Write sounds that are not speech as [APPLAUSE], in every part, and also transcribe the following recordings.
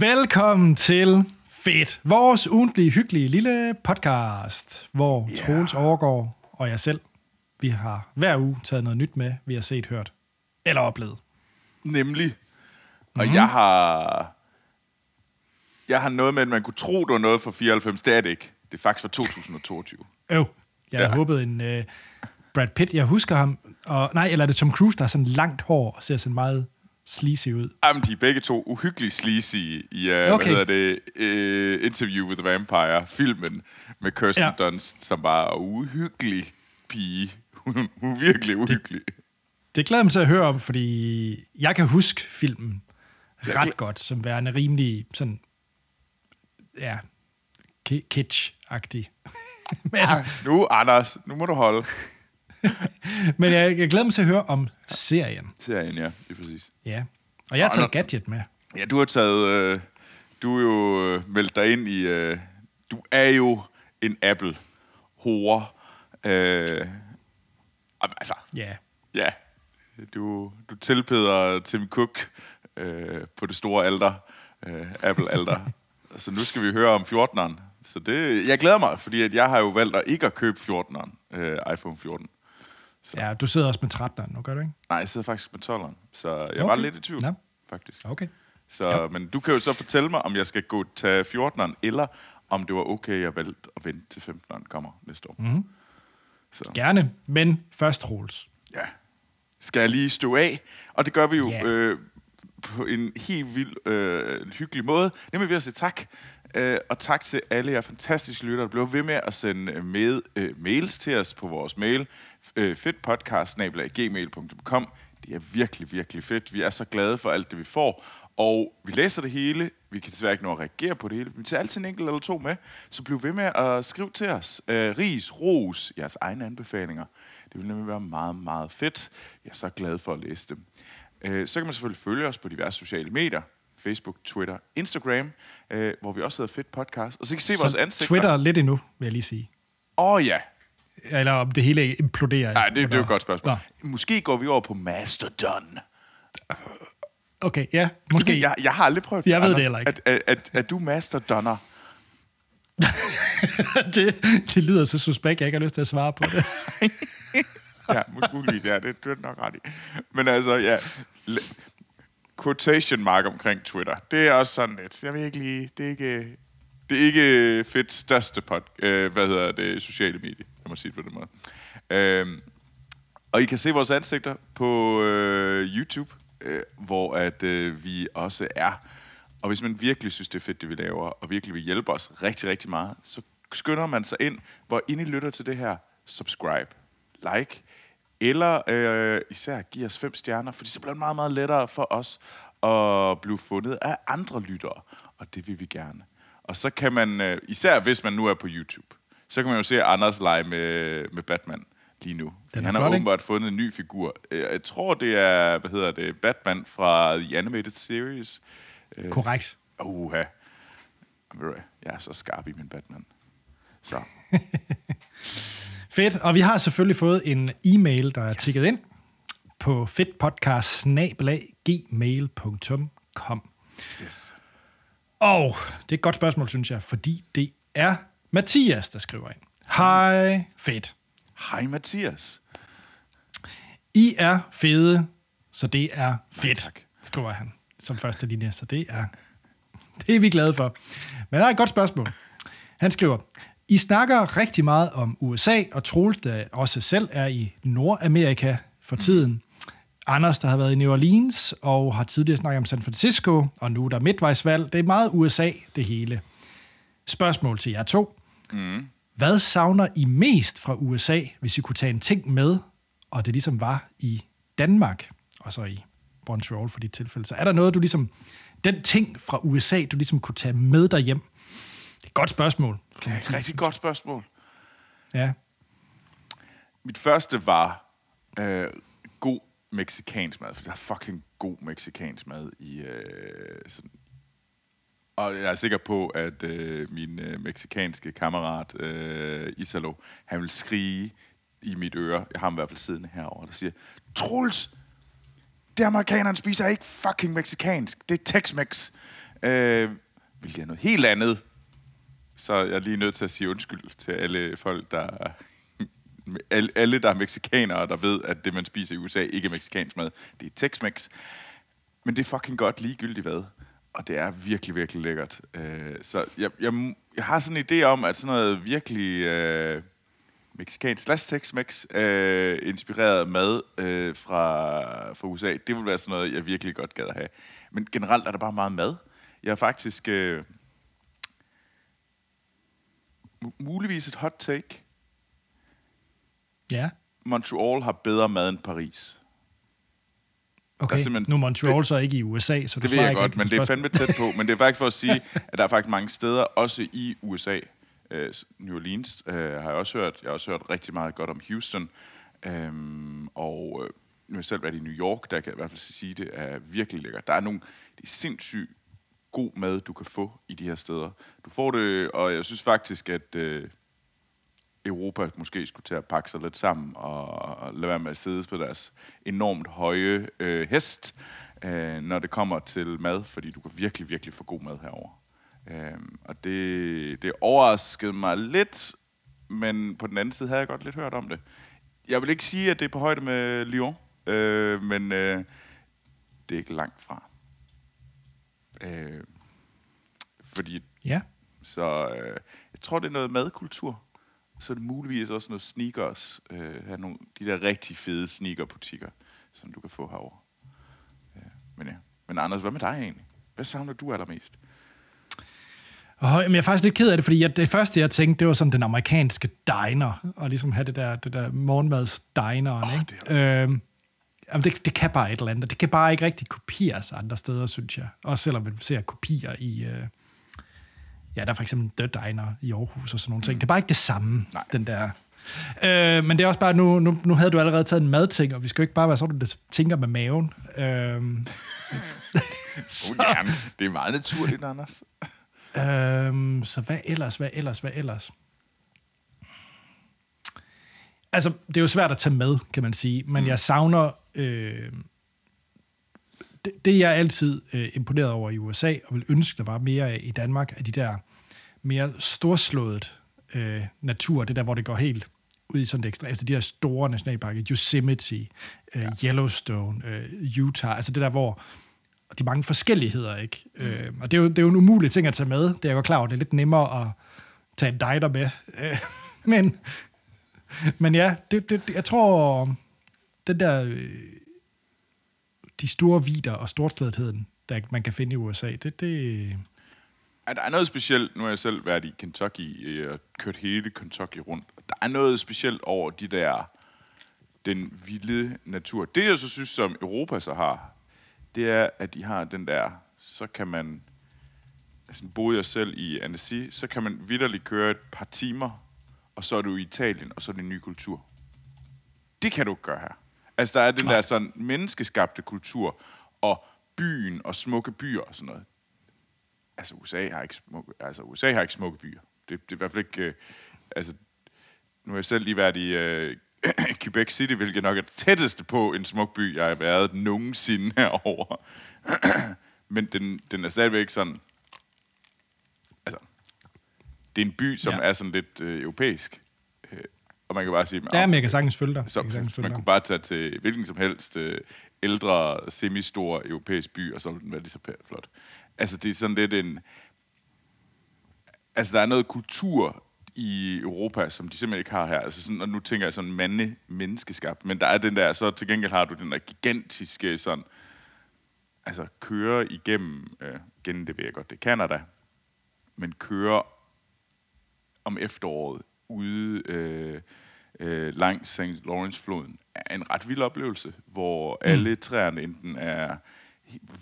Velkommen til Fedt, vores ugentlige, hyggelige lille podcast, hvor yeah. Troels overgår og jeg selv, vi har hver uge taget noget nyt med, vi har set, hørt eller oplevet. Nemlig. Og mm. jeg har... Jeg har noget med, at man kunne tro, det var noget fra 94. Det er det ikke. Det er faktisk fra 2022. Øv, jeg havde Ja. håbet en uh, Brad Pitt, jeg husker ham, og, nej, eller er det Tom Cruise, der har sådan langt hår og ser sådan meget sleazy ud. Jamen, de er begge to uhyggeligt sleazy i, uh, okay. Hvad hedder det, uh, Interview with the Vampire, filmen med Kirsten ja. Dunst, som bare er uhyggelig pige. [LAUGHS] Hun virkelig uhyggelig. Det... Det glæder jeg mig til at høre om, fordi jeg kan huske filmen Jeg ret glæ- godt, som værende rimelig sådan, ja, ki- kitsch-agtig. [LAUGHS] men, Nu, Anders, nu må du holde. [LAUGHS] men jeg, jeg glæder mig til at høre om serien. Serien, ja, det er præcis. Ja. Og jeg har taget Gadget med. Ja, du har taget... Øh, du er jo øh, meldt dig ind i... Øh, du er jo en Apple-hore. Øh, jamen, altså, Ja. ja. Du, du tilbeder Tim Cook øh, på det store alter. Øh, Apple-alter. [LAUGHS] så nu skal vi høre om 14'eren. Så det, jeg glæder mig, fordi at jeg har jo valgt at ikke at købe 14'eren. Øh, iPhone 14. ja, du sidder også med 13'eren nu, gør du ikke? Nej, jeg sidder faktisk med 12'eren. Så jeg okay. var lidt i tvivl, Nå. faktisk. Okay. Så, ja. Men du kan jo så fortælle mig, om jeg skal gå tage 14'eren, eller om det var okay, jeg valgte at vente til 15'eren kommer næste år. Mm. Så Gerne, men først Troels. ja, skal jeg lige stå af? Og det gør vi jo Ja. øh, på en helt vild, øh, hyggelig måde. Nemlig ved at sige tak. Øh, og tak til alle jer fantastiske lyttere, der blev ved med at sende med, øh, mails til os på vores mail. Øh, fedtpodcast.gmail.com Det er virkelig, virkelig fedt. Vi er så glade for alt det, vi får. Og vi læser det hele. Vi kan desværre ikke nå at reagere på det hele. Men til altid en enkelt eller to med. Så bliv ved med at skrive til os. Øh, ris, ros, jeres egne anbefalinger. Det vil nemlig være meget, meget fedt. Jeg er så glad for at læse dem. Øh, så kan man selvfølgelig følge os på diverse sociale medier. Facebook, Twitter, Instagram, øh, hvor vi også hedder Fedt Podcast. Og så kan I se vores Så ansigter. Twitter lidt endnu, vil jeg lige sige. Åh oh, ja. Eller om det hele imploderer. Nej, det, det er jo et godt spørgsmål. Nå. Måske går vi over på Mastodon. Okay, ja, måske. Jeg, jeg har aldrig prøvet Jeg ved det Anders. heller ikke. Er, er, er, er du Mastodonner? [LAUGHS] det, det lyder så suspekt, jeg ikke har lyst til at svare på det. [LAUGHS] Ja, muligvis, ja, det, det er nok ret i. Men altså, ja, quotation mark omkring Twitter, det er også sådan lidt, jeg ved ikke lige, det er ikke, det er ikke øh, fedt største pod, øh, hvad hedder det, sociale medie, jeg må sige det på den måde. Øh, og I kan se vores ansigter på øh, YouTube, øh, hvor at øh, vi også er. Og hvis man virkelig synes, det er fedt, det vi laver, og virkelig vil hjælpe os rigtig, rigtig meget, så skynder man sig ind, hvor ind I lytter til det her, subscribe, like, eller øh, især giv os fem stjerner, fordi så bliver det meget, meget lettere for os at blive fundet af andre lyttere, og det vil vi gerne. Og så kan man, øh, især hvis man nu er på YouTube, så kan man jo se Anders lege med, med Batman lige nu. Den Han har flot, ikke? åbenbart fundet en ny figur. Øh, Jeg tror, det er, hvad hedder det, Batman fra The Animated Series. Korrekt. Uha. Ved du hvad, Jeg er så skarp i min Batman. Så, [LAUGHS] Fedt. Og vi har selvfølgelig fået en e-mail, der er yes. tikket ind på fedtpodcast-gmail.com. yes. Og det er et godt spørgsmål, synes jeg, fordi det er Mathias, der skriver ind. Hej, fedt. Hej Mathias. I er fede, så det er fedt, tak. skriver han som første linje. Så det er, [LAUGHS] det er vi glade for. Men der er et godt spørgsmål. Han skriver, I snakker rigtig meget om USA, og Troels, der også selv er i Nordamerika for tiden. Anders, der har været i New Orleans, og har tidligere snakket om San Francisco, og nu er der midtvejsvalg. Det er meget USA, det hele. Spørgsmål til jer to. Mm. Hvad savner I mest fra USA, hvis I kunne tage en ting med, og det ligesom var i Danmark, og så i Montreal for dit tilfælde. Så er der noget, du ligesom, den ting fra USA, du ligesom kunne tage med dig hjem? Det er et godt spørgsmål. Det er et rigtig godt spørgsmål. Ja. Mit første var øh, meksikansk mad, for der er fucking god meksikansk mad i øh, sådan, og jeg er sikker på, at øh, min øh, meksikanske kammerat øh, Isalo, han vil skrige i mit øre, jeg har ham i hvert fald siddende herovre, der siger, Truls, det amerikanerne spiser ikke fucking meksikansk, det er Tex-Mex. Øh, vil er noget helt andet. Så jeg er lige nødt til at sige undskyld til alle folk, der alle, alle, der er meksikanere, der ved, at det, man spiser i USA, ikke er meksikansk mad. Det er Tex-Mex. Men det er fucking godt ligegyldigt hvad. Og det er virkelig, virkelig lækkert. Øh, så jeg, jeg, jeg har sådan en idé om, at sådan noget virkelig øh, mexikansk slash Tex-Mex øh, inspireret mad øh, fra, fra USA, det vil være sådan noget, jeg virkelig godt gad at have. Men generelt er der bare meget mad. Jeg har faktisk... Øh, muligvis et hot take. Ja. Montreal har bedre mad end Paris. Okay, nu er Montreal så ikke i USA, så Det ved jeg godt, men det er fandme tæt på. Men det er faktisk for at [LAUGHS] sige, at der er faktisk mange steder, også i USA. Uh, New Orleans uh, har jeg også hørt. Jeg har også hørt rigtig meget godt om Houston. Um, og uh, nu har jeg selv været i New York, der kan jeg i hvert fald sige, det er virkelig lækkert. Der er nogle det er sindssygt god mad, du kan få i de her steder. Du får det, og jeg synes faktisk, at uh, Europa måske skulle til at pakke sig lidt sammen og lade være med at sidde på deres enormt høje øh, hest, øh, når det kommer til mad, fordi du kan virkelig, virkelig få god mad herover. Øh, og det, det overraskede mig lidt, men på den anden side havde jeg godt lidt hørt om det. Jeg vil ikke sige, at det er på højde med Lyon, øh, men øh, det er ikke langt fra. Øh, fordi... Ja. Så øh, jeg tror, det er noget madkultur så er det muligvis også noget sneakers. Øh, have nogle, de der rigtig fede sneakerbutikker, som du kan få herovre. Ja, men ja. Men Anders, hvad med dig egentlig? Hvad savner du allermest? Oh, jamen, jeg er faktisk lidt ked af det, fordi jeg, det første, jeg tænkte, det var sådan den amerikanske diner, og ligesom have det der, det der morgenmads dineren, oh, ikke? Det, øhm, jamen, det, det kan bare et eller andet. Det kan bare ikke rigtig kopieres andre steder, synes jeg. Også selvom man ser kopier i, øh, ja, der er for eksempel The Diner i Aarhus og sådan nogle ting. Mm. Det er bare ikke det samme, Nej. den der... Øh, men det er også bare, nu, nu, nu havde du allerede taget en madting, og vi skal jo ikke bare være sådan, der tænker med maven. Øh, [LAUGHS] så, gerne. Det er meget naturligt, Anders. øh, så hvad ellers, hvad ellers, hvad ellers? Altså, det er jo svært at tage med, kan man sige, men mm. jeg savner... Øh, det, det jeg er altid øh, imponeret over i USA, og vil ønske, der var mere af i Danmark, er de der mere storslået øh, natur, det der, hvor det går helt ud i sådan det ekstra, altså de der store nationalparker, Yosemite, øh, ja. Yellowstone, øh, Utah, altså det der, hvor de mange forskelligheder, ikke? Mm. Øh, og det er, jo, det er jo en umulig ting at tage med, det er jeg jo klar over, det er lidt nemmere at tage en diner med, øh, [LAUGHS] men, men ja, det, det, jeg tror, den der, øh, de store vider og storstedheden, der man kan finde i USA, det, det, at der er noget specielt, nu har jeg selv været i Kentucky og kørt hele Kentucky rundt. Der er noget specielt over de der, den vilde natur. Det jeg så synes, som Europa så har, det er, at de har den der, så kan man, altså boede jeg selv i Annecy, så kan man vidderligt køre et par timer, og så er du i Italien, og så er det en ny kultur. Det kan du ikke gøre her. Altså, der er den Nej. der sådan menneskeskabte kultur, og byen og smukke byer og sådan noget altså USA har ikke smukke, altså USA har ikke smukke byer. Det, det er i hvert fald ikke, øh, altså, nu har jeg selv lige været i øh, [CLEARS THROAT] Quebec City, hvilket nok er det tætteste på en smuk by, jeg har været nogensinde herover. [CLEARS THROAT] Men den, den er stadigvæk sådan, altså, det er en by, som ja. er sådan lidt øh, europæisk. Øh, og man kan bare sige... Ja, men jeg kan sagtens følge dig. Så, man man kunne bare tage til hvilken som helst øh, ældre, semi-stor europæisk by, og så ville den være lige så flot. Altså, det er sådan lidt en... Altså, der er noget kultur i Europa, som de simpelthen ikke har her. Altså sådan, og nu tænker jeg sådan mande menneskeskabt, men der er den der, så til gengæld har du den der gigantiske sådan, altså køre igennem, øh, gennem det ved jeg godt, det er Canada, men køre om efteråret ude øh, øh, langs St. Lawrence-floden er en ret vild oplevelse, hvor mm. alle træerne enten er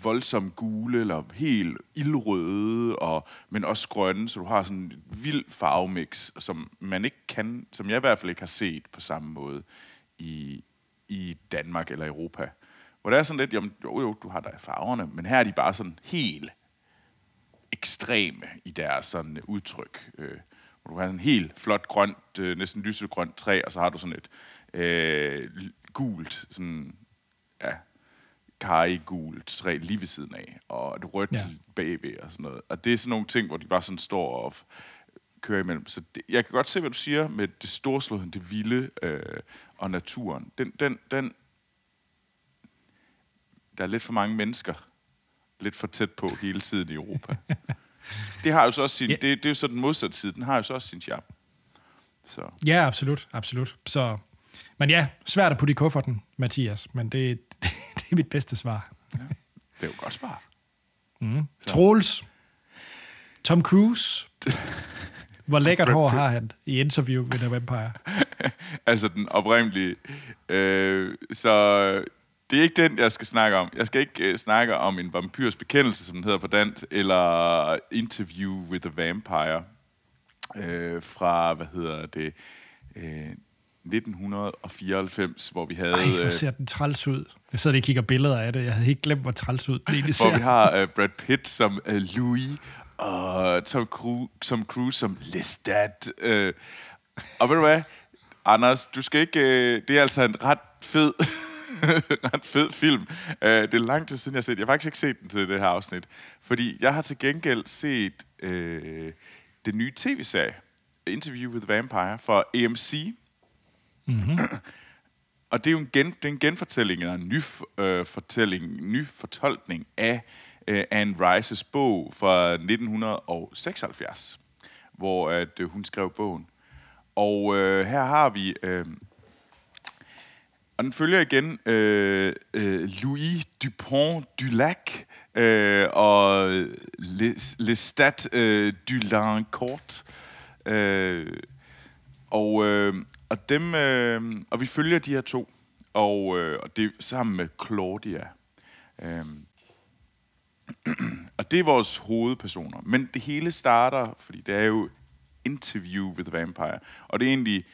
voldsomt gule, eller helt ildrøde, og, men også grønne, så du har sådan en vild farvemix, som man ikke kan, som jeg i hvert fald ikke har set på samme måde i, i Danmark eller Europa. Hvor det er sådan lidt, jamen, jo jo, du har der farverne, men her er de bare sådan helt ekstreme i deres sådan udtryk. Øh, hvor du har en helt flot grønt, øh, næsten lysegrønt træ, og så har du sådan et øh, gult, sådan, ja, kaj gult træ lige ved siden af, og et rødt ja. bagved og sådan noget. Og det er sådan nogle ting, hvor de bare sådan står og kører imellem. Så det, jeg kan godt se, hvad du siger med det storslåede, det vilde øh, og naturen. Den, den, den, der er lidt for mange mennesker lidt for tæt på hele tiden i Europa. [LAUGHS] det har jo så også sin, Ja. det, det er jo så den modsatte side, den har jo så også sin charme. Så. Ja, absolut, absolut. Så, men ja, svært at putte i kufferten, Mathias, men det, det, er mit bedste svar. Det er jo godt svar. Troels. Tom Cruise. [LAUGHS] Hvor lækkert hår har han i interview med The Vampire? [LAUGHS] Altså den oprindelige. Øh, så det er ikke den, jeg skal snakke om. Jeg skal ikke øh, snakke om en vampyrs bekendelse, som den hedder på dansk, eller Interview with a Vampire øh, fra, hvad hedder det, øh, 1994, hvor vi havde... Ej, hvor øh, ser den træls ud. Jeg sidder og kigger billeder af det. Jeg havde helt glemt, hvor træls ud det egentlig [LAUGHS] hvor vi ser. har uh, Brad Pitt som uh, Louis, og Tom Cruise, Tom Cruise som Lestat. Uh, og ved du hvad, Anders, du skal ikke... Uh, det er altså en ret fed, [LAUGHS] ret fed film. Uh, det er lang tid siden, jeg har set. Jeg har faktisk ikke set den til det her afsnit. Fordi jeg har til gengæld set uh, det nye tv-serie, Interview with the Vampire, fra AMC. Mm. [CLEARS THROAT] Og det er jo en, gen, det er en genfortælling, eller en ny øh, fortælling, ny fortolkning af øh, Anne Rices bog fra 1976, hvor at, øh, hun skrev bogen. Og øh, her har vi... Øh, og den følger igen øh, øh, Louis Dupont du Lac øh, og Lestat øh, du Lancourt. Øh, og, øh, og dem øh, og vi følger de her to og, øh, og det er sammen med Claudia. Øh, [CLEARS THROAT] og det er vores hovedpersoner. Men det hele starter, fordi det er jo interview with the vampire. Og det er egentlig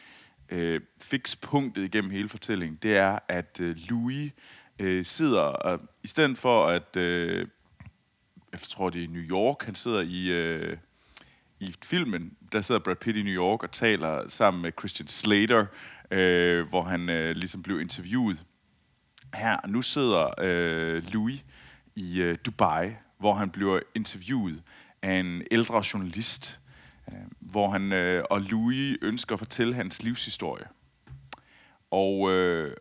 øh, fikspunktet igennem hele fortællingen, det er, at øh, Louis øh, sidder, og i stedet for at, øh, jeg tror det er i New York, han sidder i, øh, i filmen, der sidder Brad Pitt i New York og taler sammen med Christian Slater, øh, hvor han øh, ligesom blev interviewet. Her, nu sidder øh, Louis i øh, Dubai, hvor han bliver interviewet af en ældre journalist, øh, hvor han øh, og Louis ønsker at fortælle hans livshistorie. Og, øh,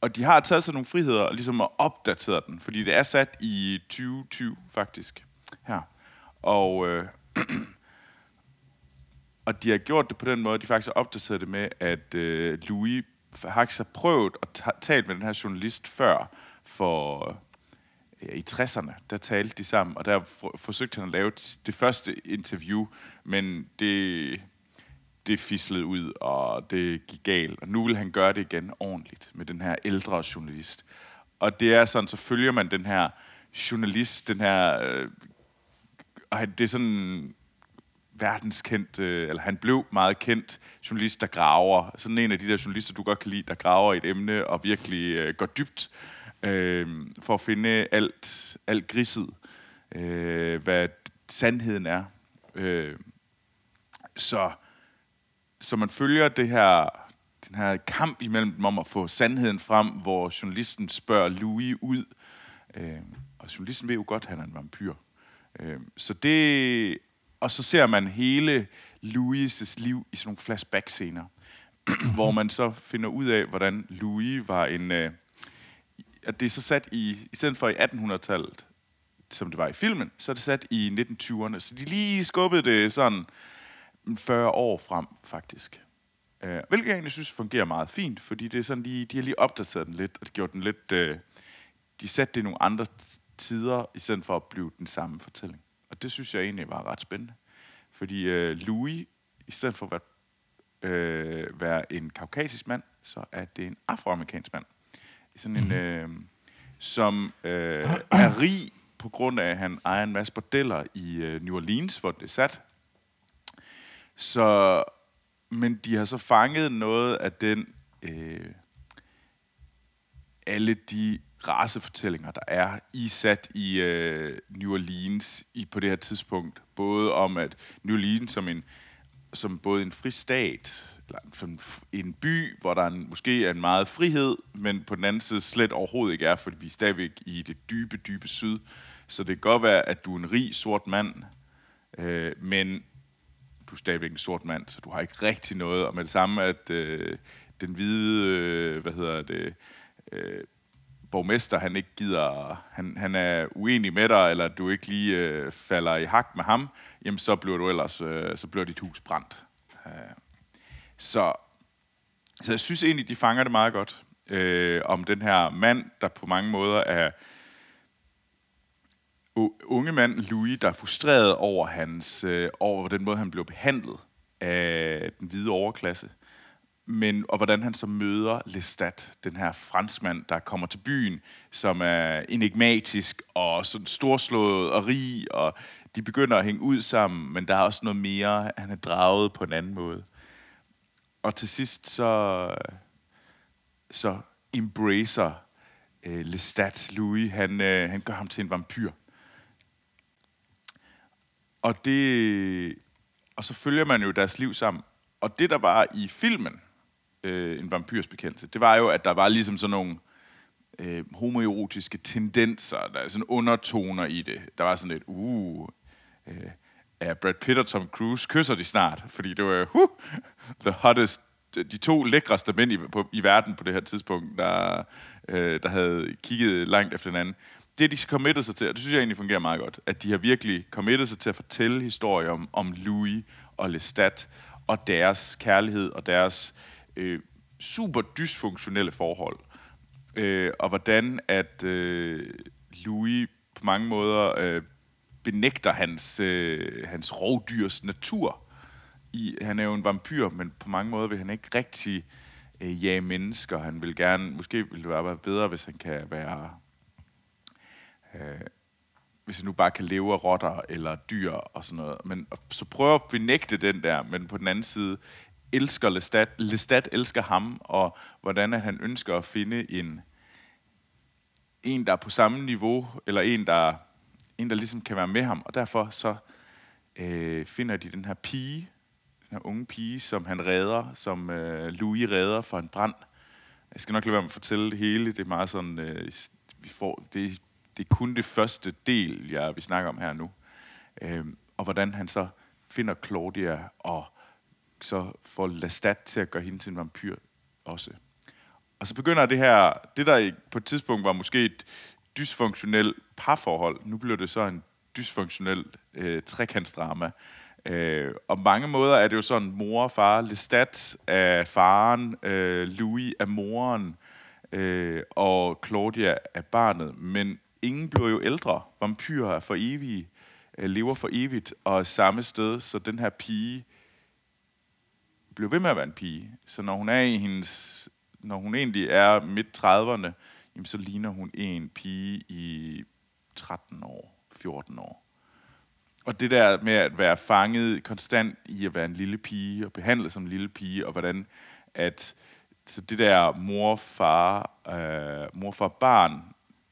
og de har taget sig nogle friheder og ligesom opdateret den, fordi det er sat i 2020 faktisk her. Og, øh, [CLEARS THROAT] og de har gjort det på den måde, de faktisk har opdateret det med, at øh, Louis har faktisk så prøvet at ta- tale med den her journalist før, for ja, i 60'erne, der talte de sammen, og der for, forsøgte han at lave det første interview, men det, det fislede ud, og det gik galt. Og nu vil han gøre det igen ordentligt med den her ældre journalist. Og det er sådan, så følger man den her journalist, den her... Øh, og det er sådan verdenskendt, øh, eller han blev meget kendt journalist, der graver. Sådan en af de der journalister, du godt kan lide, der graver et emne og virkelig øh, går dybt øh, for at finde alt, alt griset, øh, hvad sandheden er. Øh, så, så man følger det her, den her kamp imellem dem om at få sandheden frem, hvor journalisten spørger Louis ud. Øh, og journalisten ved jo godt, at han er en vampyr. Øh, så det... Og så ser man hele Louis' liv i sådan nogle flashback-scener, [CLEARS THROAT] hvor man så finder ud af, hvordan Louis var en... Øh, at det er så sat i... I stedet for i 1800-tallet, som det var i filmen, så er det sat i 1920'erne. Så de lige skubbede det sådan 40 år frem, faktisk. Øh, hvilket jeg egentlig synes fungerer meget fint, fordi det er sådan lige, de har lige opdateret den lidt, og det gjort den lidt... Øh, de satte det i nogle andre tider, i stedet for at blive den samme fortælling. Og det synes jeg egentlig var ret spændende. Fordi øh, Louis, i stedet for at være, øh, være en kaukasisk mand, så er det en afroamerikansk mand. Sådan en, øh, som øh, [CLEARS THROAT] er rig på grund af, at han ejer en masse bordeller i øh, New Orleans, hvor det er sat. Så, men de har så fanget noget af den, øh, alle de racefortællinger, der er i sat i øh, New Orleans i, på det her tidspunkt. Både om, at New Orleans som en som både en fristat, eller som en by, hvor der en, måske er en meget frihed, men på den anden side slet overhovedet ikke er, fordi vi er stadigvæk i det dybe, dybe syd. Så det kan godt være, at du er en rig sort mand, øh, men du er stadigvæk en sort mand, så du har ikke rigtig noget. Og med det samme, at øh, den hvide, øh, hvad hedder det, øh, borgmester, han ikke gider, han, han er uenig med dig, eller du ikke lige øh, falder i hak med ham, jamen så bliver du ellers, øh, så bliver dit hus brændt. Øh, så, så jeg synes egentlig, de fanger det meget godt, øh, om den her mand, der på mange måder er unge mand Louis, der er frustreret over, hans, øh, over den måde, han blev behandlet af den hvide overklasse. Men, og hvordan han så møder Lestat, den her franskmand, der kommer til byen, som er enigmatisk og sådan storslået og rig, og de begynder at hænge ud sammen, men der er også noget mere, han er draget på en anden måde. Og til sidst så, så embracer øh, Lestat Louis, han, øh, han gør ham til en vampyr. Og det og så følger man jo deres liv sammen. Og det, der var i filmen, øh, En vampyrs bekendelse, det var jo, at der var ligesom sådan nogle øh, homoerotiske tendenser, der er sådan undertoner i det. Der var sådan lidt, uh, øh, er Brad Pitt og Tom Cruise, kysser de snart? Fordi det var uh, the hottest, de to lækreste mænd i, på, i verden på det her tidspunkt, der, øh, der havde kigget langt efter hinanden. Det, de committed sig til, og det synes jeg egentlig fungerer meget godt, at de har virkelig committed sig til at fortælle historier om, om Louis og Lestat, og deres kærlighed og deres øh, Øh, super dysfunktionelle forhold. Øh, og hvordan at øh, Louis på mange måder øh, benægter hans, øh, hans rovdyrs natur. I, han er jo en vampyr, men på mange måder vil han ikke rigtig øh, jage mennesker. Han vil gerne, måske ville det være bedre, hvis han kan være øh, hvis han nu bare kan leve af rotter eller dyr og sådan noget. Men så prøver at benægte den der, men på den anden side elsker Lestat, Lestat elsker ham, og hvordan at han ønsker at finde en, en, der er på samme niveau, eller en, der, en, der ligesom kan være med ham. Og derfor så øh, finder de den her pige, den her unge pige, som han redder, som øh, Louis redder for en brand. Jeg skal nok lade være med at fortælle det hele. Det er meget sådan, øh, vi får, det, det er kun det første del, jeg vi snakker om her nu. Øh, og hvordan han så finder Claudia, og så får Lestat til at gøre hende til en vampyr også. Og så begynder det her, det der på et tidspunkt var måske et dysfunktionelt parforhold, nu bliver det så en dysfunktionel øh, trekantsdrama. Øh, og på mange måder er det jo sådan, mor og far, Lestat er faren, øh, Louis er moren, øh, og Claudia er barnet. Men ingen bliver jo ældre. Vampyrer er for evige, øh, lever for evigt, og er samme sted, så den her pige bliver ved med at være en pige. Så når hun er i hendes, når hun egentlig er midt 30'erne, jamen så ligner hun en pige i 13 år, 14 år. Og det der med at være fanget konstant i at være en lille pige, og behandlet som en lille pige, og hvordan at så det der mor-far, øh, mor-far-barn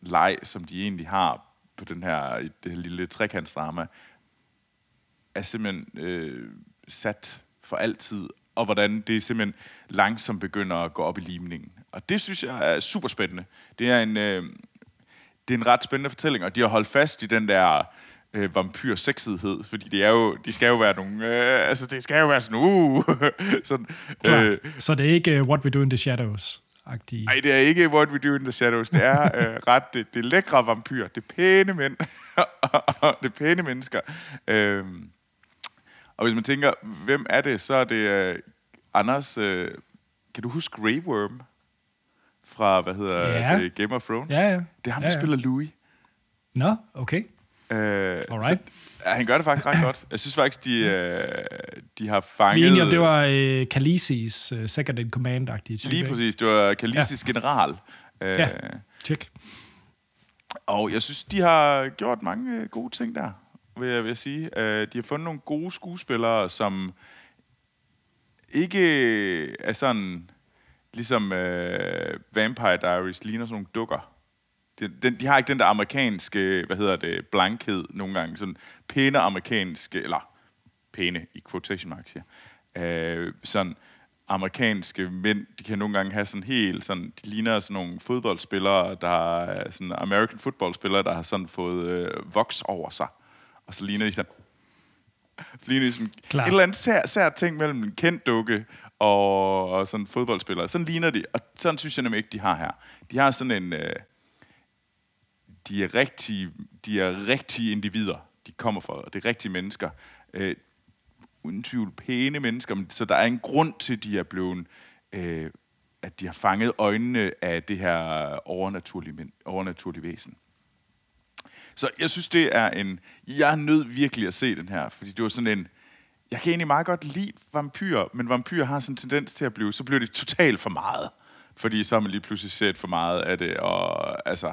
leg, som de egentlig har på den her, i det her lille trekantsdrama, er simpelthen øh, sat for altid, og hvordan det simpelthen langsomt begynder at gå op i limningen. Og det synes jeg er super spændende. Det er en, øh, det er en ret spændende fortælling, og de har holdt fast i den der øh, vampyr-sexighed, fordi det er jo, de skal jo være nogle, øh, altså det skal jo være sådan, uh, [LAUGHS] sådan, Klar. øh, Så det er ikke uh, What We Do in the Shadows-agtige. Nej, det er ikke What We Do in the Shadows. Det er øh, ret det, det lækre vampyr. Det er pæne mænd. og [LAUGHS] det er pæne mennesker. Øhm, og hvis man tænker, hvem er det, så er det øh, Anders... Øh, kan du huske Grey Worm? Fra, hvad hedder Ja. det, Game of Thrones? Ja, ja. Det er ham, Ja, der ja. spiller Louis. Nå, okay. Øh, Alright. så- Ja, han gør det faktisk ret godt. Jeg synes faktisk, de, øh, de har Vi fanget... er enige om, det var uh, Khaleesi's uh, second in command-agtige type. Lige præcis. Det var Khaleesi's ja. general. Øh, Ja, check. Og jeg synes, de har gjort mange gode ting der, vil jeg, vil jeg sige. Uh, de har fundet nogle gode skuespillere, som ikke er sådan, ligesom uh, Vampire Diaries, ligner sådan nogle dukker. De, den, de har ikke den der amerikanske, hvad hedder det, blankhed nogle gange. Sådan pæne amerikanske, eller pæne i quotation marks ja. Øh, sådan amerikanske mænd, de kan nogle gange have sådan helt sådan, de ligner sådan nogle fodboldspillere, der er sådan American football-spillere, der har sådan fået øh, voks over sig. Og så ligner de sådan, så ligner de sådan Klar. et eller andet sær, sær ting mellem en kendt dukke og, og sådan fodboldspillere. Sådan ligner de, og sådan synes jeg nemlig ikke, de har her. De har sådan en, øh, de er rigtige, de er rigtige individer, de kommer fra, og det er rigtige mennesker. Øh, uden tvivl pæne mennesker, men- så der er en grund til, at de er blevet, øh, at de har fanget øjnene af det her overnaturlige, overnaturlige væsen. Så jeg synes, det er en... Jeg er nødt virkelig at se den her, fordi det var sådan en... Jeg kan egentlig meget godt lide vampyrer, men vampyrer har sådan en tendens til at blive... Så bliver det totalt for meget. Fordi så har man lige pludselig set for meget af det, og altså...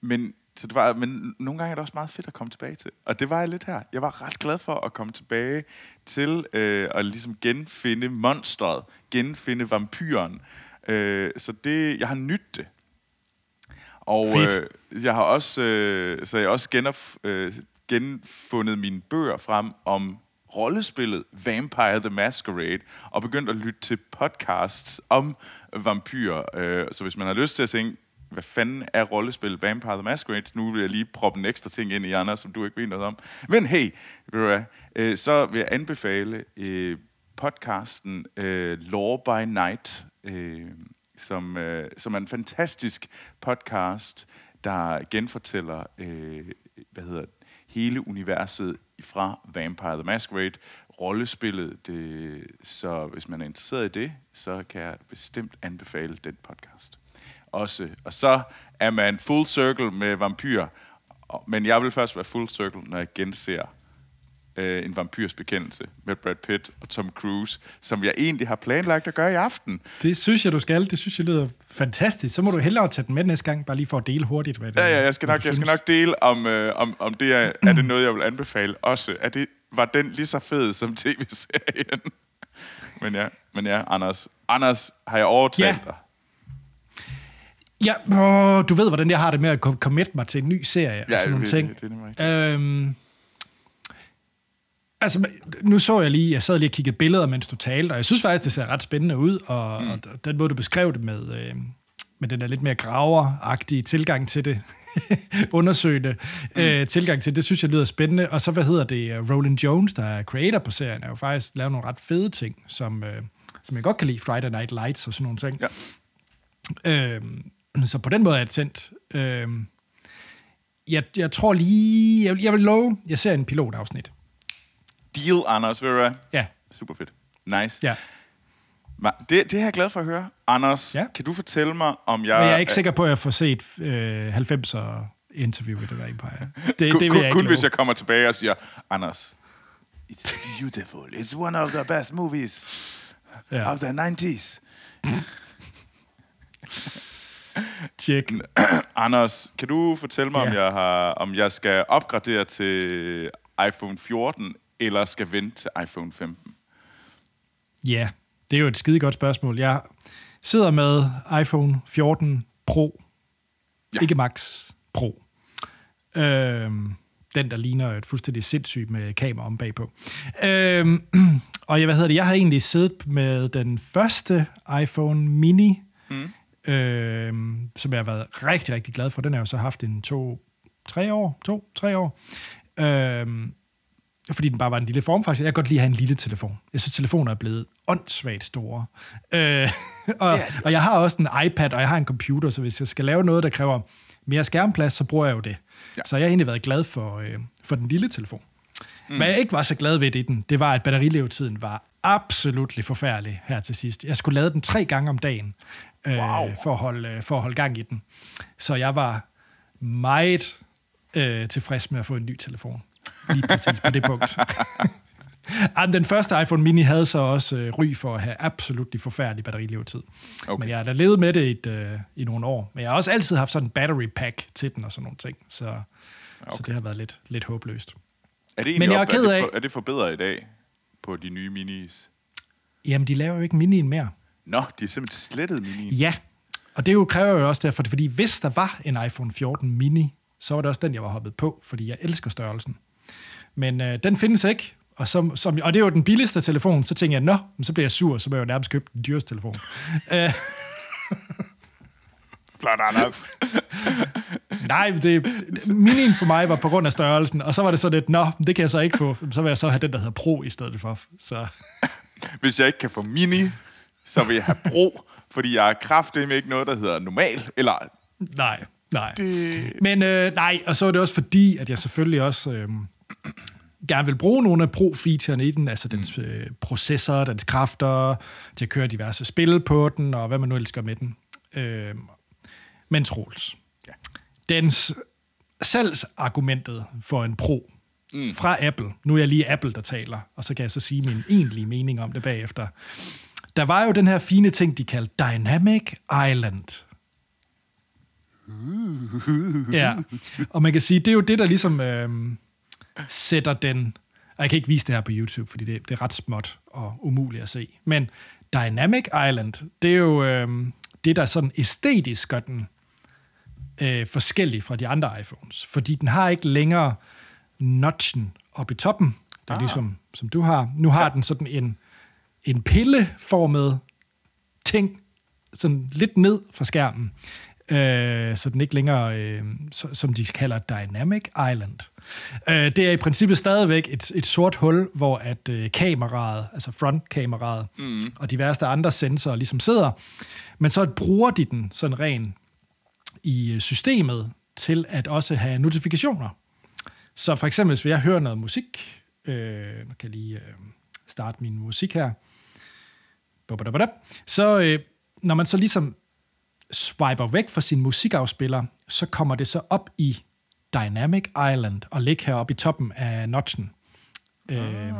Men, så det var, men nogle gange er det også meget fedt at komme tilbage til. Og det var jeg lidt her. Jeg var ret glad for at komme tilbage til øh, at ligesom genfinde monstret, genfinde vampyren. Øh, så det, jeg har nydt det. Og Fedt. øh, jeg har også, øh, så jeg har også genop, øh, genfundet mine bøger frem om rollespillet Vampire the Masquerade, og begyndt at lytte til podcasts om vampyrer. Øh, så hvis man har lyst til at tænke, hvad fanden er rollespillet Vampire the Masquerade? Nu vil jeg lige proppe en ekstra ting ind i andre, som du ikke ved noget om. Men hey, ved du hvad, øh, så vil jeg anbefale øh, podcasten øh, Law by Night, øh, som, øh, som er en fantastisk podcast, der genfortæller øh, hvad hedder hele universet fra Vampire the Masquerade, rollespillet. Det, så hvis man er interesseret i det, så kan jeg bestemt anbefale den podcast. Også, og så er man full circle med vampyr, men jeg vil først være full circle, når jeg genser øh, en vampyrs bekendelse med Brad Pitt og Tom Cruise, som jeg egentlig har planlagt at gøre i aften. Det synes jeg, du skal. Det synes jeg lyder fantastisk. Så må du hellere tage den med næste gang, bare lige for at dele hurtigt, hvad det Ja, ja, jeg skal nok, jeg skal nok dele, om, øh, om, om det er, er det noget, jeg vil anbefale også. Er det, var den lige så fed som tv-serien? [LAUGHS] men ja, men ja, Anders. Anders, har jeg overtalt Ja. dig? Ja, åh, du ved, hvordan jeg har det med at kom- commit mig til en ny serie og Ja, sådan nogle det- ting. det er nemlig rigtigt. Øhm, altså, nu så jeg lige, jeg sad lige og kiggede billeder, mens du talte, og jeg synes faktisk, det ser ret spændende ud, og, mm. og den måde, du beskrev det med, øh, med den der lidt mere graveragtige tilgang til det, [LAUGHS] undersøgende mm. øh, tilgang til det, det synes jeg lyder spændende. Og så, hvad hedder det, øh, Roland Jones, der er creator på serien, er jo faktisk lavet nogle ret fede ting, som, øh, som jeg godt kan lide, Friday Night Lights og sådan nogle ting. Ja. Øhm, så på den måde er jeg tændt. Øhm, jeg, jeg tror lige... Jeg, jeg vil love, jeg ser en pilotafsnit. Deal, Anders, ved du hvad? Ja, Super fedt. Nice. ja. Det, det er jeg glad for at høre. Anders, Ja. kan du fortælle mig, om jeg... Men jeg er ikke sikker på, at jeg får set øh, 90'er interview i det der Empire. [LAUGHS] Det, det vil kun, jeg kun hvis jeg kommer tilbage og siger, Anders, it's beautiful. It's one of the best movies Ja, of the 90s. [LAUGHS] check. [CLEARS THROAT] Anders, kan du fortælle mig, ja. om, jeg har, om jeg skal opgradere til iPhone 14, eller skal vente til iPhone 15? Ja, det er jo et skide godt spørgsmål. Jeg sidder med iPhone 14 Pro. Ja. Ikke Max Pro. Øhm, den, der ligner et fuldstændig sindssygt med kamera om bagpå. Øhm, [CLEARS THROAT] og jeg, hvad hedder det, jeg har egentlig siddet med den første iPhone Mini, mm. øhm, som jeg har været rigtig, rigtig glad for. Den har jeg jo så haft en to, tre år, to, tre år. Øhm, fordi den bare var en lille formfaktor. Jeg kan godt lide at have en lille telefon. Jeg synes, telefoner er blevet åndssvagt store. Øh, [LAUGHS] og, og jeg har også en iPad, og jeg har en computer, så hvis jeg skal lave noget, der kræver mere skærmplads, så bruger jeg jo det. Ja. Ja. Så jeg har egentlig været glad for, øh, for den lille telefon. Mm. Hvad jeg ikke var så glad ved i den, det var, at batterilevetiden var absolut forfærdelig her til sidst. Jeg skulle lade den tre gange om dagen, øh, Wow. for, at holde, øh, for at holde gang i den. Så jeg var meget øh, tilfreds med at få en ny telefon. Lige præcis på det punkt. [LAUGHS] Jamen, den første iPhone mini havde så også øh, ry for at have absolut forfærdelig batterilevetid. Okay. Men jeg har da levet med det i, et, øh, i nogle år. Men jeg har også altid haft sådan en battery pack til den og sådan nogle ting. Så, okay. så det har været lidt, lidt håbløst. Er det, Men jeg er op, er, det for, er det forbedret i dag på de nye minis? Jamen, de laver jo ikke minien mere. Nå, de er simpelthen slettet minien. Ja, og det jo kræver jo også derfor, fordi hvis der var en iPhone 14 mini, så var det også den, jeg var hoppet på, fordi jeg elsker størrelsen. Men øh, den findes ikke, Og, så, som, og det er jo den billigste telefon, så tænker jeg, nå, så bliver jeg sur, så må jeg jo nærmest købe den dyreste telefon. [LAUGHS] Øh, Flot, Anders. nej, det, minien for mig var på grund af størrelsen, og så var det så lidt, nå, det kan jeg så ikke få, så vil jeg så have den, der hedder Pro i stedet for. Så, [LAUGHS] Hvis jeg ikke kan få mini, så vil jeg have Pro, fordi jeg er kraftig med ikke noget, der hedder normal. Eller nej, nej. det... Men øh, nej, og så er det også fordi, at jeg selvfølgelig også øh, gerne vil bruge nogle af pro-featurene i den, altså dens øh, processor, dens kræfter, til at køre diverse spil på den, og hvad man nu ellers gør med den. Øh, men Troels, Ja. dens salgsargumentet for en Pro mm. fra Apple, nu er jeg lige Apple, der taler, og så kan jeg så sige min egentlige mening om det bagefter. Der var jo den her fine ting, de kaldte Dynamic Island. Ja, og man kan sige, det er jo det, der ligesom øh, sætter den... Og jeg kan ikke vise det her på YouTube, fordi det, det er ret småt og umuligt at se. Men Dynamic Island, det er jo øh, det, der sådan æstetisk gør den øh, forskellig fra de andre iPhones. Fordi den har ikke længere notchen oppe i toppen, der ah. ligesom, som du har. Nu har ja. den sådan en, en pilleformet ting, sådan lidt ned fra skærmen, øh, så den ikke længere, øh, så, som de kalder Dynamic Island. Øh, det er i princippet stadigvæk et, et sort hul, hvor at øh, kameraet, altså frontkameraet, mm. og diverse andre sensorer ligesom sidder, men så bruger de den sådan ren i øh, systemet til at også have notifikationer. Så for eksempel, hvis jeg hører noget musik, øh, nu kan jeg lige øh, starte min musik her, så øh, når man så ligesom swiper væk fra sin musikafspiller, så kommer det så op i Dynamic Island og ligger heroppe i toppen af notchen. Øh, nå,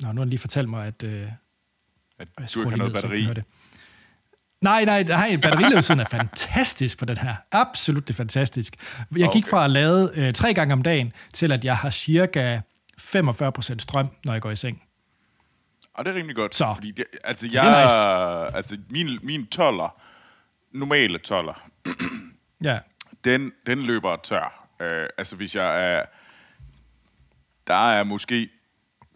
nu har han lige fortalt mig, at... Øh, At jeg du ikke har noget jeg batteri. det. Nej, nej, nej, batteriløsheden er fantastisk på den her. Absolut det fantastisk. Jeg gik Okay. fra at lade øh, tre gange om dagen, til at jeg har cirka 45% strøm, når jeg går i seng. Og det er rimelig godt. Så. Fordi det, altså, er jeg, altså min, min toller, normale toller, [CLEARS THROAT] Ja, den, den løber tør. Øh, altså hvis jeg er... Der er måske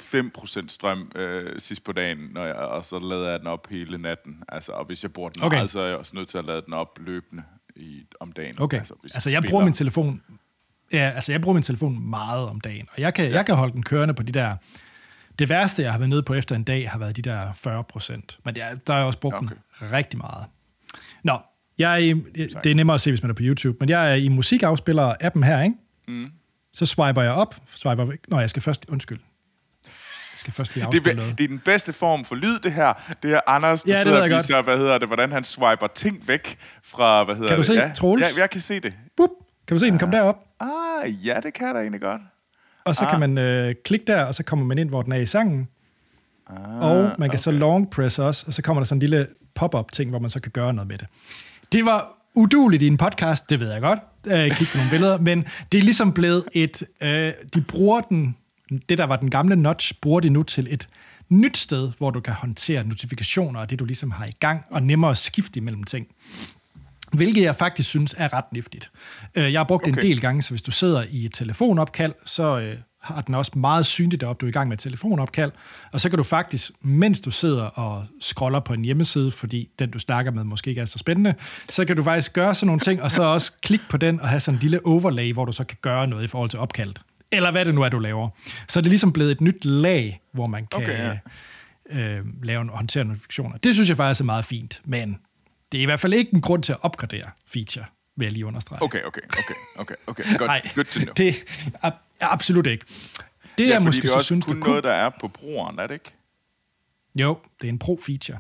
5% strøm øh, sidst på dagen, når jeg, og så lader jeg den op hele natten. Altså, og hvis jeg bruger den Okay. meget, så er jeg også nødt til at lade den op løbende i, om dagen. okay. Altså, hvis Altså, jeg spiller. bruger min telefon... Ja, altså, jeg bruger min telefon meget om dagen, og jeg kan, jeg kan holde den kørende på de der... Det værste, jeg har været nede på efter en dag, har været de der 40 procent. Men er, der har jeg også brugt okay. den rigtig meget. Nå, jeg er i, det er nemmere at se, hvis man er på YouTube, men jeg er i musikafspiller-appen her, ikke? Mm. Så swiper jeg op, swiper væk. Nå, jeg skal først... Undskyld. Jeg skal først lige Det, er- noget. det er den bedste form for lyd, det her. Det er Anders, der Ja, sidder og viser, hvad hedder det, hvordan han swiper ting væk fra, hvad hedder Kan du det? se, ja. Troels? Ja, jeg kan se det. Bup, kan du se, den kom derop? Ah, ja, det kan da egentlig godt. Og så ah. kan man øh, klikke der, og så kommer man ind, hvor den er i sangen. Ah, og man kan okay. så long press også, og så kommer der sådan en lille pop-up ting, hvor man så kan gøre noget med det. Det var uduligt i en podcast, det ved jeg godt. Øh, kig på nogle billeder, men det er ligesom blevet et... Øh, de bruger den... Det, der var den gamle notch, bruger de nu til et nyt sted, hvor du kan håndtere notifikationer og det, du ligesom har i gang, og nemmere at skifte imellem ting. Hvilket jeg faktisk synes er ret niftigt. Øh, Jeg har brugt okay. en del gange, så hvis du sidder i et telefonopkald, så øh, har den også meget synligt deroppe, du er i gang med et telefonopkald, og så kan du faktisk, mens du sidder og scroller på en hjemmeside, fordi den, du snakker med, måske ikke er så spændende, så kan du faktisk gøre sådan nogle ting, og så også klikke på den og have sådan en lille overlay, hvor du så kan gøre noget i forhold til opkaldet. Eller hvad det nu er, du laver. Så er det ligesom blevet et nyt lag, hvor man kan Okay, ja. ja. øh, lave en håndtere notifikationer. Det synes jeg faktisk er meget fint, men det er i hvert fald ikke en grund til at opgradere feature, vil jeg lige understrege. Okay, okay, okay, okay, okay. Godt, Nej, good to know. det er absolut ikke. Det ja, fordi måske det er så også synes, kun noget, der er på brugeren, er det ikke? Jo, det er en pro-feature.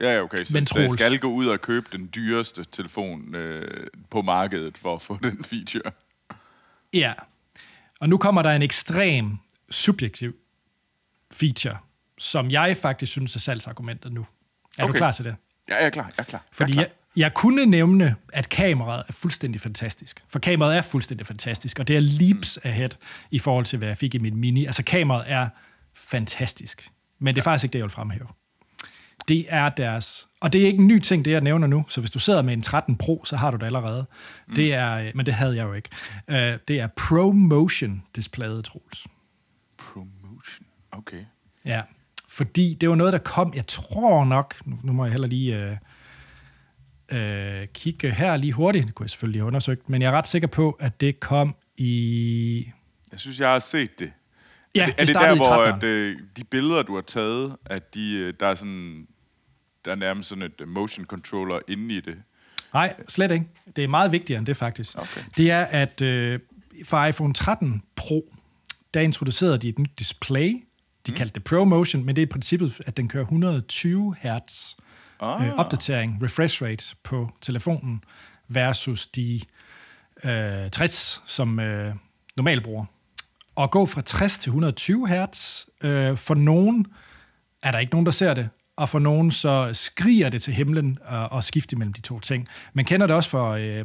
Ja, ja, okay. Så, Men så jeg skal gå ud og købe den dyreste telefon øh, på markedet for at få [LAUGHS] den feature. Ja. Og nu kommer der en ekstrem subjektiv feature, som jeg faktisk synes er salgsargumentet nu. Er okay. Du klar til det? Ja, jeg er klar, jeg er klar. Fordi jeg er jeg, jeg kunne nævne, at kameraet er fuldstændig fantastisk. For kameraet er fuldstændig fantastisk, og det er leaps ahead i forhold til, hvad jeg fik i min Mini. Altså kameraet er fantastisk. Men det er faktisk ikke det, jeg vil fremhæve. Det er deres... Og det er ikke en ny ting, det jeg nævner nu. Så hvis du sidder med en 13 Pro, så har du det allerede. Mm. Det er, men det havde jeg jo ikke. Uh, det er ProMotion displayet, Troels. Promotion. Okay. Ja, fordi det var noget, der kom, jeg tror nok, nu, nu må jeg heller lige øh, øh, kigge her lige hurtigt, det kunne jeg selvfølgelig have undersøgt, men jeg er ret sikker på, at det kom i... Jeg synes, jeg har set det. Ja, er det, er det der, hvor 13'eren. at, øh, de billeder, du har taget, at de, øh, der er sådan... Der er nærmest sådan et øh, motion controller inde i det. Nej, slet ikke. Det er meget vigtigere end det faktisk. Okay. Det er, at øh, for iPhone 13 Pro, der introducerede de et nyt display. De kaldte det ProMotion, men det er i princippet, at den kører 120 Hz Ah. øh, opdatering, refresh rate på telefonen, versus de øh, 60, som øh, normalt bruger. Og gå fra 60 til 120 Hz, øh, for nogen er der ikke nogen, der ser det, og for nogen så skriger det til himlen øh, at, at skifte mellem de to ting. Man kender det også for øh,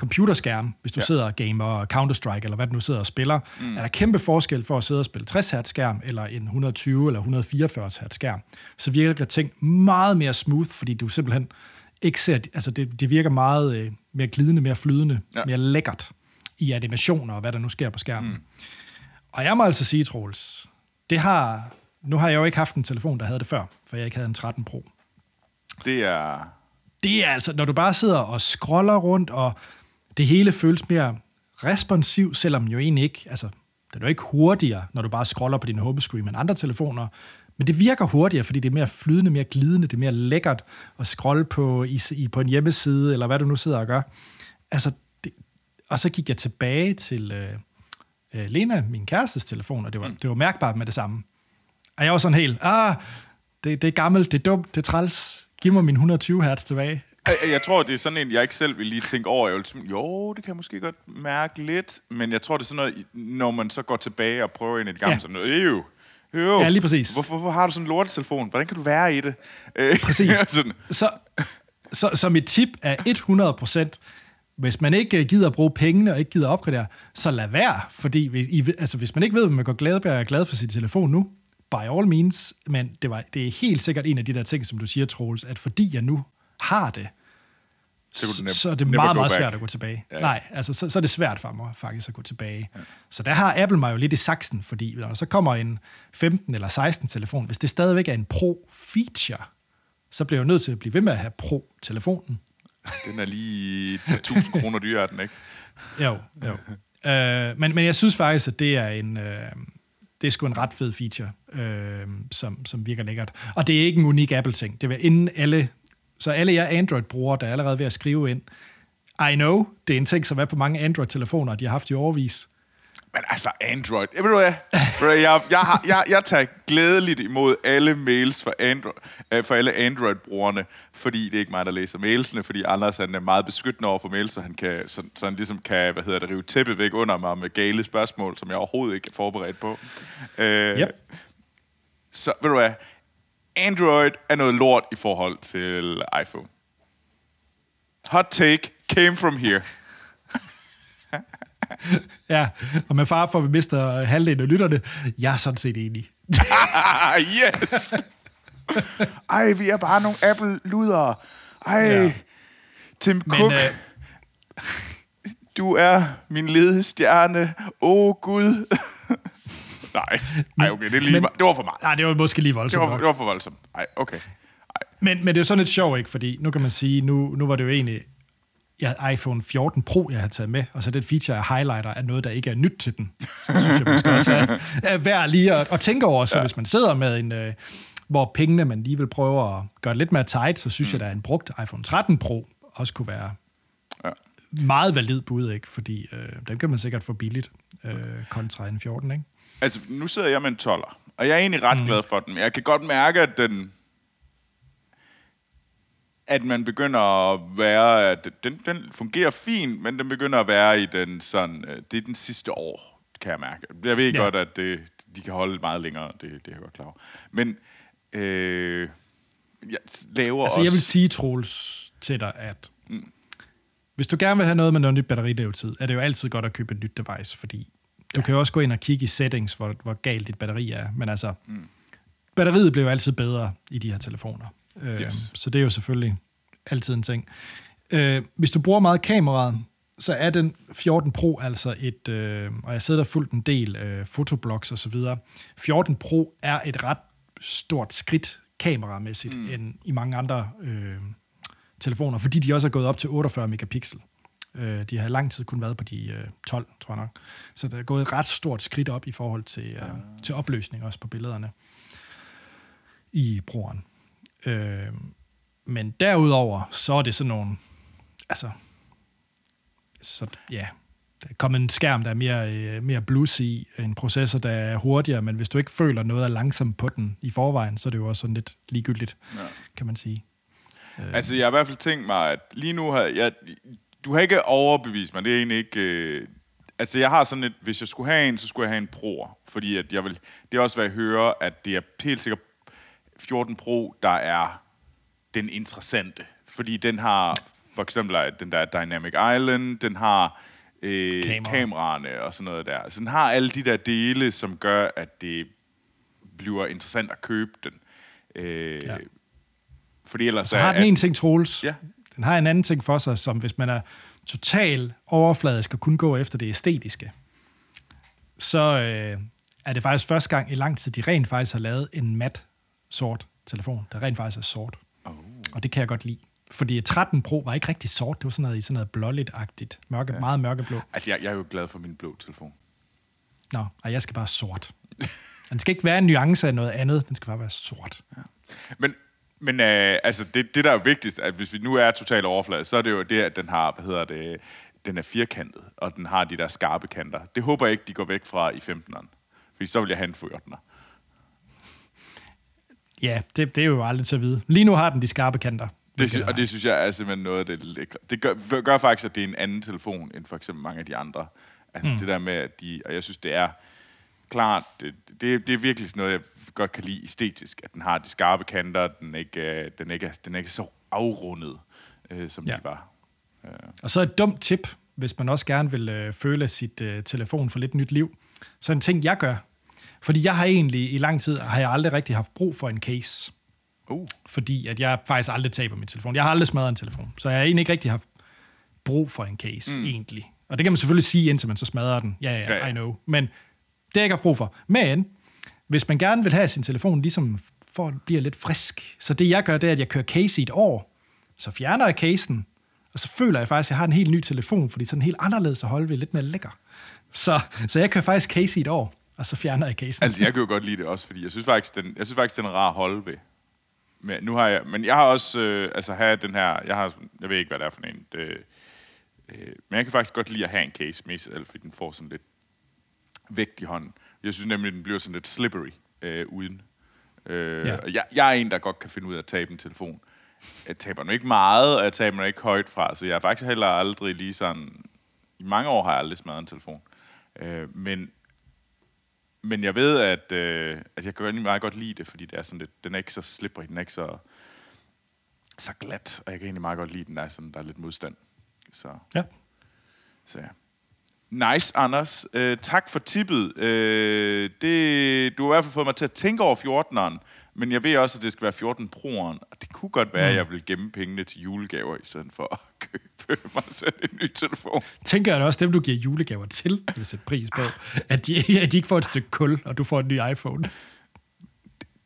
computerskærm, hvis du ja. Sidder og gamer Counter-Strike, eller hvad du nu sidder og spiller. Mm. Er der kæmpe forskel for at sidde og spille 60 Hz skærm, eller en 120 eller 144 Hz skærm, så virker ting meget mere smooth, fordi du simpelthen ikke ser, altså det, det virker meget øh, mere glidende, mere flydende. Ja. mere lækkert i animationer og hvad der nu sker på skærmen. Mm. Og jeg må altså sige, Troels, det har, nu har jeg jo ikke haft en telefon, der havde det før, for jeg ikke havde en 13 Pro. Det er... Det er altså, når du bare sidder og scroller rundt, og det hele føles mere responsivt, selvom jo egentlig ikke, altså, det er jo ikke hurtigere, når du bare scroller på din homescreen end andre telefoner, men det virker hurtigere, fordi det er mere flydende, mere glidende, det er mere lækkert at scrolle på, i, i, på en hjemmeside, eller hvad du nu sidder og gør. Altså, det, og så gik jeg tilbage til øh, øh, Lena, min kærestes telefon, og det var, det var mærkbart med det samme. Og jeg var sådan helt, ah, det, det er gammelt, det er dumt, det er træls. Giv mig min 120 hertz tilbage. Jeg, jeg tror, det er sådan en, jeg ikke selv vil lige tænke over. Jeg vil sådan, jo, det kan jeg måske godt mærke lidt, men jeg tror, det er sådan noget, når man så går tilbage og prøver ind i det gamle, Ja. sådan noget, øv, øv. Ja, lige præcis. Hvorfor, hvorfor har du sådan en lortetelefon? Hvordan kan du være i det? Øh, Præcis. [LAUGHS] sådan, Så, så, så mit tip er 100%, hvis man ikke øh, gider at bruge pengene og ikke gider at opgradere, så lad være. Fordi hvis, I, altså, hvis man ikke ved, at man går glad, er glad for sin telefon nu, by all means, men det, var, det er helt sikkert en af de der ting, som du siger, Troels, at fordi jeg nu har det, Så kunne nem- så er det meget, meget back. svært at gå tilbage. Ja. Nej, altså så, så er det svært for mig faktisk at gå tilbage. Ja. Så der har Apple mig jo lidt i saksen, fordi når der så kommer en 15 eller 16 telefon, hvis det stadigvæk er en Pro-feature, så bliver jeg jo nødt til at blive ved med at have Pro-telefonen. den er lige 1000 kroner dyrere, er den ikke? [LAUGHS] Jo, jo. øh, men, men jeg synes faktisk, at det er en... Øh, det er sgu en ret fed feature, øh, som, som virker lækkert. Og det er ikke en unik Apple-ting. Det er inden alle... Så alle jer Android-brugere, der er allerede ved at skrive ind, I know, det er en ting, som er på mange Android-telefoner, de har haft i overvis. Men altså, Android. Jeg, ved du hvad? Jeg, jeg, har, jeg, jeg tager glædeligt imod alle mails fra, Android, øh, fra alle Android-brugerne, fordi det er ikke mig, der læser mailsene, fordi Anders han er meget beskyttende over for mails, så han, kan, så, så han ligesom kan hvad hedder det, rive tæppet væk under mig med gale spørgsmål, som jeg overhovedet ikke er forberedt på. Øh, Yep. Så ved du hvad? Android er noget lort i forhold til iPhone. Hot take came from here. [LAUGHS] Ja, og med far for, at vi mister halvdelen af lytterne, jeg er sådan set enig. [LAUGHS] Yes! [LAUGHS] Ej, vi er bare nogle Apple-ludere. Ej, ja. Tim Men Cook, øh, du er min ledestjerne. Åh, oh, Gud. Nej, Ej, okay, det, er lige, men- det var for meget. nej, det var måske lige Det voldsomt. var, nok. det var for voldsomt. Ej, okay. Men, men det er jo sådan lidt sjovt, ikke? Fordi nu kan man sige, nu, nu var det jo egentlig ja, iPhone 14 Pro, jeg har taget med, og så det feature af highlighter er noget, der ikke er nyt til den. Så synes jeg måske også er, er værd lige at, at tænke over. Så ja. hvis man sidder med en, øh, hvor pengene man lige vil prøve at gøre det lidt mere tight, så synes mm. jeg, at en brugt iPhone 13 Pro også kunne være Ja. meget valid bud, ikke? Fordi øh, den kan man sikkert få billigt øh, kontra en 14, ikke? Altså, nu sidder jeg med en 12'er, og jeg er egentlig ret mm. glad for den, jeg kan godt mærke, at den at man begynder at være, at den, den fungerer fint, men den begynder at være i den sådan, øh, det er den sidste år, kan jeg mærke. Jeg ved ja. godt, at det, de kan holde meget længere, det, det er jeg godt klar over. Men øh, jeg laver Altså, også... jeg vil sige, Troels, til dig, at mm. hvis du gerne vil have noget med noget nyt batterilevetid, er det jo altid godt at købe et nyt device, fordi du kan jo også gå ind og kigge i settings, hvor, hvor galt dit batteri er. Men altså, mm. batteriet bliver jo altid bedre i de her telefoner. Øh, Yes. Så det er jo selvfølgelig altid en ting. Øh, hvis du bruger meget kameraet, så er den 14 Pro altså et, øh, og jeg sidder der fuldt en del øh, fotoblogs og så videre. 14 Pro er et ret stort skridt kameramæssigt mm. end i mange andre øh, telefoner, fordi de også er gået op til 48 megapixel. Øh, de har lang tid kun været på de øh, 12, tror jeg nok. Så der er gået et ret stort skridt op i forhold til, øh, ja. til opløsning også på billederne i brugeren. Øh, men derudover, så er det sådan nogle, altså, så ja, der er kommet en skærm, der er mere, øh, mere blues i, en processor, der er hurtigere, men hvis du ikke føler noget er langsomt på den i forvejen, så er det jo også sådan lidt ligegyldigt, ja. kan man sige. Altså, jeg har i hvert fald tænkt mig, at lige nu har jeg... Du har ikke overbevist mig, det er egentlig ikke... Øh, altså, jeg har sådan et... Hvis jeg skulle have en, så skulle jeg have en Pro, fordi at jeg vil... Det er også, hvad jeg hører, at det er helt sikkert 14 Pro, der er den interessante. Fordi den har for eksempel den der Dynamic Island, den har øh, Kamera. kameraerne og sådan noget der. Så den har alle de der dele, som gør, at det bliver interessant at købe den. Øh, ja. Fordi ellers så har den at, en ting, Troels. Ja. Den har en anden ting for sig, som hvis man er total overfladisk og kun gå efter det æstetiske, så øh, er det faktisk første gang i lang tid, de rent faktisk har lavet en mat sort telefon, der rent faktisk er sort. Oh. Og det kan jeg godt lide. Fordi 13 Pro var ikke rigtig sort. Det var sådan noget i sådan noget blåligt-agtigt. Mørke, ja. Meget mørkeblå. Altså, jeg, jeg er jo glad for min blå telefon. Nå, og jeg skal bare sort. Den skal ikke være en nuance af noget andet. Den skal bare være sort. Ja. Men, men øh, altså, det, det, der er vigtigst, at hvis vi nu er totalt overflade, så er det jo det, at den har, hvad hedder det, den er firkantet, og den har de der skarpe kanter. Det håber jeg ikke, de går væk fra i 15'eren. Fordi så vil jeg have en 14'er. Ja, det, det er jo aldrig til at vide. Lige nu har den de skarpe kanter. Det sy- og det synes jeg er simpelthen noget af det lækre. Det gør, gør faktisk, at det er en anden telefon, end for eksempel mange af de andre. Altså mm. det der med, at de... Og jeg synes, det er klart... Det, det, det er virkelig noget, jeg godt kan lide æstetisk. At den har de skarpe kanter, den ikke, den ikke, den er ikke så afrundet, øh, som ja. de var. Øh. Og så et dumt tip, hvis man også gerne vil øh, føle sit øh, telefon for lidt nyt liv. Så en ting, jeg gør, fordi jeg har egentlig i lang tid, har jeg aldrig rigtig haft brug for en case. Uh. Fordi at jeg faktisk aldrig taber min telefon. Jeg har aldrig smadret en telefon. Så jeg har egentlig ikke rigtig haft brug for en case, mm. egentlig. Og det kan man selvfølgelig sige, indtil man så smadrer den. Ja, ja, ja, I know. Men det har jeg ikke haft brug for. Men hvis man gerne vil have sin telefon ligesom for at blive lidt frisk, så det jeg gør, det er, at jeg kører case i et år, så fjerner jeg casen, og så føler jeg faktisk, at jeg har en helt ny telefon, fordi sådan helt anderledes at holde ved lidt mere lækker. Så, så jeg kører faktisk case i et år, og så fjerner jeg casen. Altså, jeg kan jo godt lide det også, fordi jeg synes faktisk, den, jeg synes faktisk, den er rar at holde ved. Men, nu har jeg, men jeg har også, øh, altså have den her, jeg, har, jeg ved ikke, hvad det er for en. Det, øh, men jeg kan faktisk godt lide at have en case med alt, fordi den får sådan lidt vægt i hånden. Jeg synes nemlig, den bliver sådan lidt slippery øh, uden. Øh, ja. jeg, jeg er en, der godt kan finde ud af at tabe en telefon. Jeg taber den ikke meget, og jeg taber den ikke højt fra, så jeg har faktisk heller aldrig lige sådan... I mange år har jeg aldrig smadret en telefon. Øh, men men jeg ved, at, øh, at jeg kan meget godt lide det, fordi det er sådan lidt, den er ikke så slippery, den er ikke så, så glat, og jeg kan egentlig meget godt lide, den er sådan, der er lidt modstand. Så, ja. Så ja. Nice, Anders. Øh, tak for tippet. Øh, det, du har i hvert fald fået mig til at tænke over 14'eren, men jeg ved også, at det skal være 14 Pro'eren, og det kunne godt være, mm. at jeg vil gemme pengene til julegaver, i stedet for at [LAUGHS] købe mig selv en ny telefon. Tænker jeg også, dem du giver julegaver til, vil sætte pris på, at de, at de ikke får et stykke kul, og du får en ny iPhone.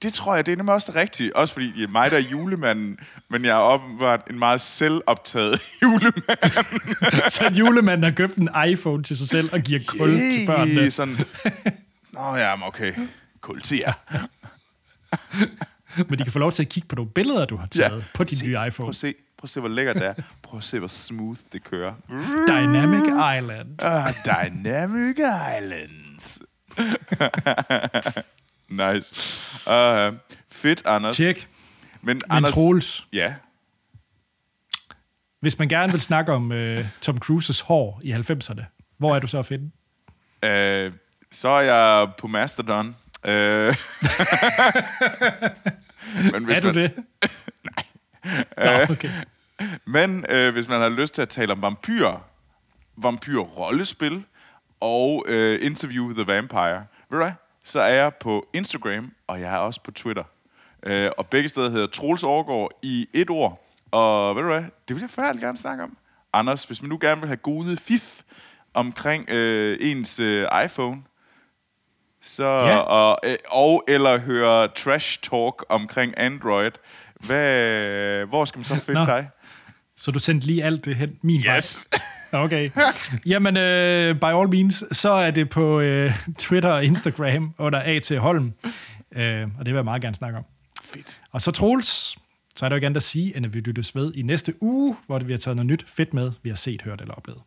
Det tror jeg, det er nemlig også det rigtige. Også fordi det er mig, der er julemanden, men jeg er åbenbart en meget selvoptaget [LAUGHS] julemand. så julemanden har købt en iPhone til sig selv og giver kul yeah, til børnene. Sådan, Nå ja, okay. Kul til jer. Men de kan få lov til at kigge på nogle billeder, du har taget ja. på din se, nye iPhone. Prøv at, se, prøv at se, hvor lækkert det er. Prøv at se, hvor smooth det kører. Dynamic Island. Uh, Dynamic Islands. [LAUGHS] nice. Uh, fedt, Anders. Tjek. Men, Men Anders, Troels. Ja. Hvis man gerne vil snakke om uh, Tom Cruises hår i 90'erne, hvor er du så at finde? Uh, så er jeg på Mastodon. Øh. [LAUGHS] Men hvis er du man... det? [LAUGHS] Nej. Nå, okay. Men øh, hvis man har lyst til at tale om vampyr, vampyr-rollespil og øh, Interview with the Vampire, ved du hvad? Så er jeg på Instagram, og jeg er også på Twitter. Øh, og begge steder hedder Troels Overgaard i et ord. Og ved du hvad? Det vil jeg færdig gerne snakke om. Anders, hvis man nu gerne vil have gode fif omkring øh, ens øh, iPhone, så, Ja. og, øh, og eller høre trash talk omkring Android, hvad, hvor skal man så finde Nå. dig? Så du sendte lige alt det hen min vej. Yes. [LAUGHS] Okay. Jamen, øh, by all means, så er det på øh, Twitter og Instagram under A.T. Holm. Øh, og det vil jeg meget gerne snakke om. Fedt. Og så Troels, så er der jo ikke andet at sige, end at vi lyttes ved i næste uge, hvor vi har taget noget nyt fedt med, vi har set, hørt eller oplevet.